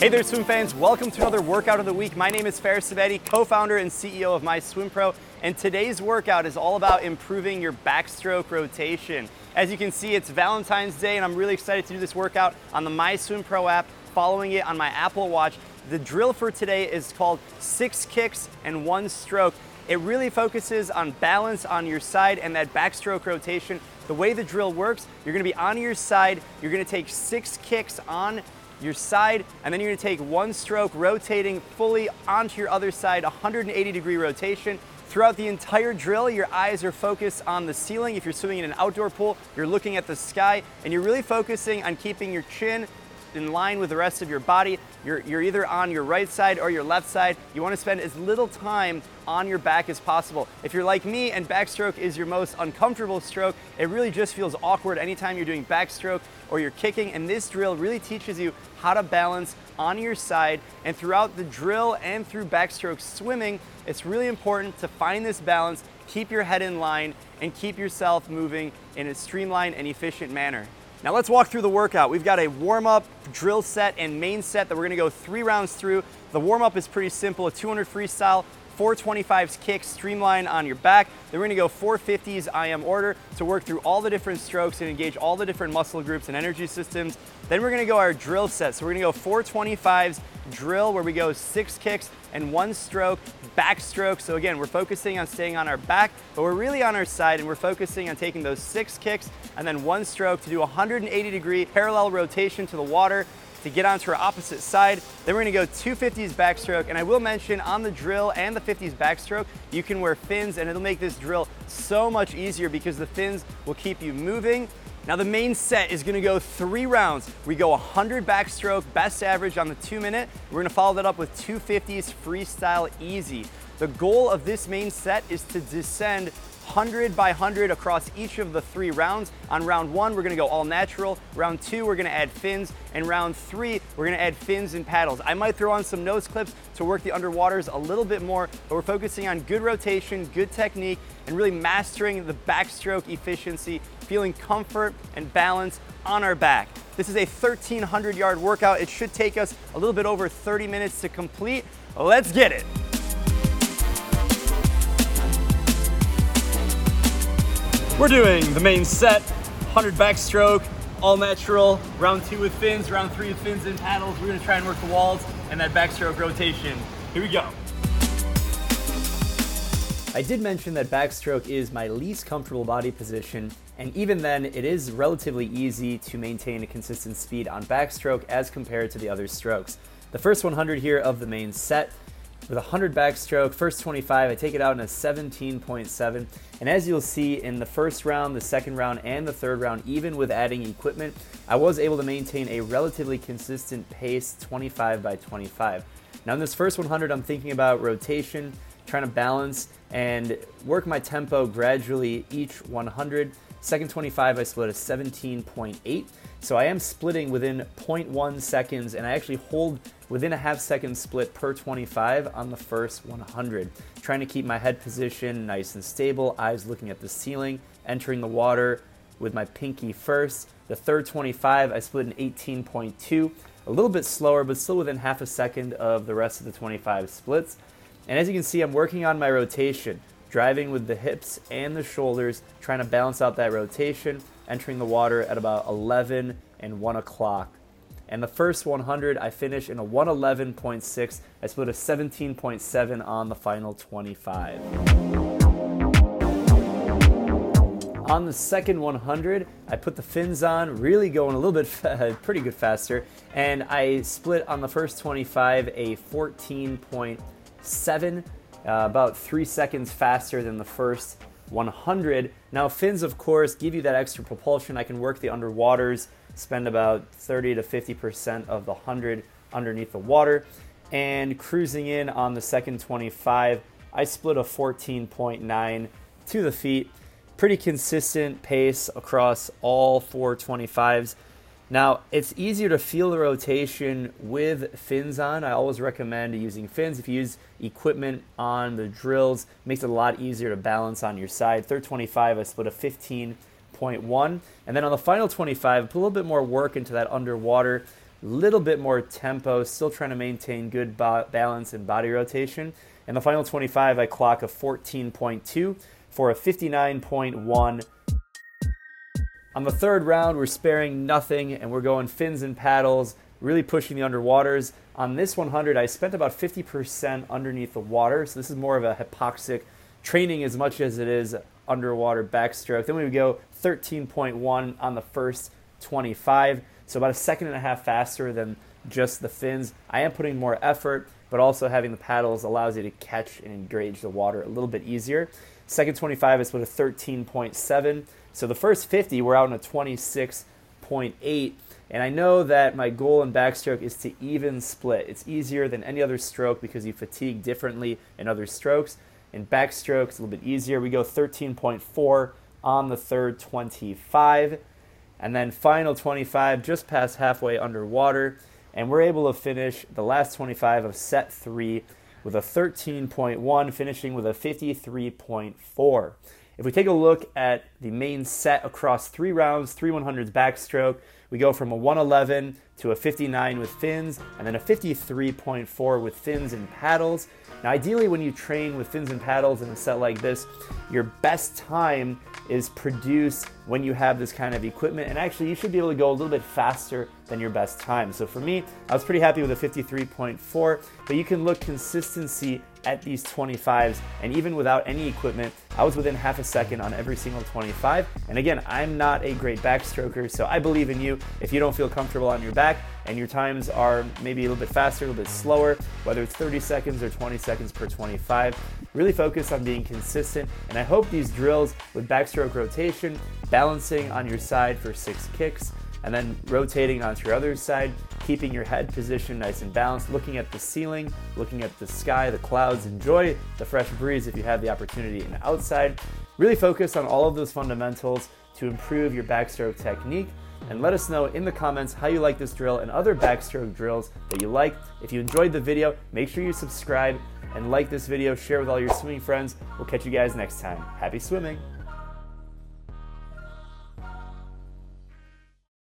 Hey there, swim fans. Welcome to another workout of the week. My name is Fares Ksebati, co founder and CEO of My Swim Pro, and today's workout is all about improving your backstroke rotation. As you can see, it's Valentine's Day, and I'm really excited to do this workout on the My Swim Pro app, following it on my Apple Watch. The drill for today is called six kicks and one stroke. It really focuses on balance on your side and that backstroke rotation. The way the drill works, you're gonna be on your side, you're gonna take six kicks on your side, and then you're gonna take one stroke rotating fully onto your other side, 180 degree rotation. Throughout the entire drill, your eyes are focused on the ceiling. If you're swimming in an outdoor pool, you're looking at the sky, and you're really focusing on keeping your chin in line with the rest of your body. You're, you're either on your right side or your left side. You want to spend as little time on your back as possible. If you're like me and backstroke is your most uncomfortable stroke, it really just feels awkward anytime you're doing backstroke or you're kicking. And this drill really teaches you how to balance on your side. And throughout the drill and through backstroke swimming, it's really important to find this balance, keep your head in line, and keep yourself moving in a streamlined and efficient manner. Now let's walk through the workout. We've got a warm-up, drill set, and main set that we're gonna go three rounds through. The warm-up is pretty simple, a 200 freestyle, 425s kicks, streamline on your back. Then we're gonna go 450s IM order to work through all the different strokes and engage all the different muscle groups and energy systems. Then we're gonna go our drill set. So we're gonna go 425s drill where we go six kicks and one stroke, backstroke. So again, we're focusing on staying on our back, but we're really on our side and we're focusing on taking those six kicks and then one stroke to do 180 degree parallel rotation to the water to get onto our opposite side. Then we're gonna go 250s backstroke. And I will mention on the drill and the 50s backstroke, you can wear fins and it'll make this drill so much easier because the fins will keep you moving now the main set is gonna go three rounds. We go 100 backstroke, best average on the two minute. We're gonna follow that up with 250s freestyle easy. The goal of this main set is to descend 100 by 100 across each of the three rounds. On round one, we're gonna go all natural. Round two, we're gonna add fins. And round three, we're gonna add fins and paddles. I might throw on some nose clips to work the underwaters a little bit more, but we're focusing on good rotation, good technique, and really mastering the backstroke efficiency feeling comfort and balance on our back. This is a 1300 yard workout. It should take us a little bit over 30 minutes to complete. Let's get it. We're doing the main set, 100 backstroke, all natural, round two with fins, round three with fins and paddles. We're gonna try and work the walls and that backstroke rotation. Here we go. I did mention that backstroke is my least comfortable body position, and even then, it is relatively easy to maintain a consistent speed on backstroke as compared to the other strokes. The first 100 here of the main set, with 100 backstroke, first 25, I take it out in a 17.7. And as you'll see in the first round, the second round, and the third round, even with adding equipment, I was able to maintain a relatively consistent pace 25 by 25. Now in this first 100, I'm thinking about rotation, trying to balance and work my tempo gradually each 100. Second 25, I split a 17.8. So I am splitting within 0.1 seconds, and I actually hold within a half second split per 25 on the first 100. Trying to keep my head position nice and stable, eyes looking at the ceiling, entering the water with my pinky first. The third 25, I split an 18.2, a little bit slower, but still within half a second of the rest of the 25 splits. And as you can see, I'm working on my rotation, driving with the hips and the shoulders, trying to balance out that rotation, entering the water at about 11 and 1 o'clock. And the first 100, I finish in a 111.6. I split a 17.7 on the final 25. On the second 100, I put the fins on, really going a little bit, fa- pretty good faster, and I split on the first 25 a 14.7 uh, about three seconds faster than the first 100. Now, fins, of course, give you that extra propulsion. I can work the underwaters, spend about 30 to 50% of the 100 underneath the water. And cruising in on the second 25, I split a 14.9 to the feet. Pretty consistent pace across all four 25s. Now, it's easier to feel the rotation with fins on. I always recommend using fins. If you use equipment on the drills, it makes it a lot easier to balance on your side. Third 25, I split a 15.1. And then on the final 25, put a little bit more work into that underwater little bit more tempo, still trying to maintain good ba- balance and body rotation. And the final 25, I clock a 14.2 for a 59.1. On the third round, we're sparing nothing and we're going fins and paddles, really pushing the underwaters. On this 100, I spent about 50% underneath the water, so this is more of a hypoxic training as much as it is underwater backstroke. Then we would go 13.1 on the first 25, so about a second and a half faster than just the fins. I am putting more effort, but also having the paddles allows you to catch and engage the water a little bit easier. Second 25 is with a 13.7. So the first 50, we're out in a 26.8. And I know that my goal in backstroke is to even split. It's easier than any other stroke because you fatigue differently in other strokes. In backstroke, it's a little bit easier. We go 13.4 on the third 25. And then final 25, just past halfway underwater. And we're able to finish the last 25 of set three with a 13.1, finishing with a 53.4. If we take a look at the main set across three rounds, three 100s backstroke, we go from a 111 to a 59 with fins, and then a 53.4 with fins and paddles. Now, ideally, when you train with fins and paddles in a set like this, your best time is produced when you have this kind of equipment. And actually, you should be able to go a little bit faster than your best time. So for me, I was pretty happy with a 53.4, but you can look consistency at these 25s. And even without any equipment, I was within half a second on every single 25. And again, I'm not a great backstroker, so I believe in you. If you don't feel comfortable on your back and your times are maybe a little bit faster, a little bit slower, whether it's 30 seconds or 20 seconds per 25, really focus on being consistent. And I hope these drills with backstroke rotation, balancing on your side for six kicks, and then rotating onto your other side, keeping your head position nice and balanced, looking at the ceiling, looking at the sky, the clouds, enjoy the fresh breeze if you have the opportunity and outside. Really focus on all of those fundamentals to improve your backstroke technique and let us know in the comments how you like this drill and other backstroke drills that you like. If you enjoyed the video, make sure you subscribe and like this video, share with all your swimming friends. We'll catch you guys next time. Happy swimming!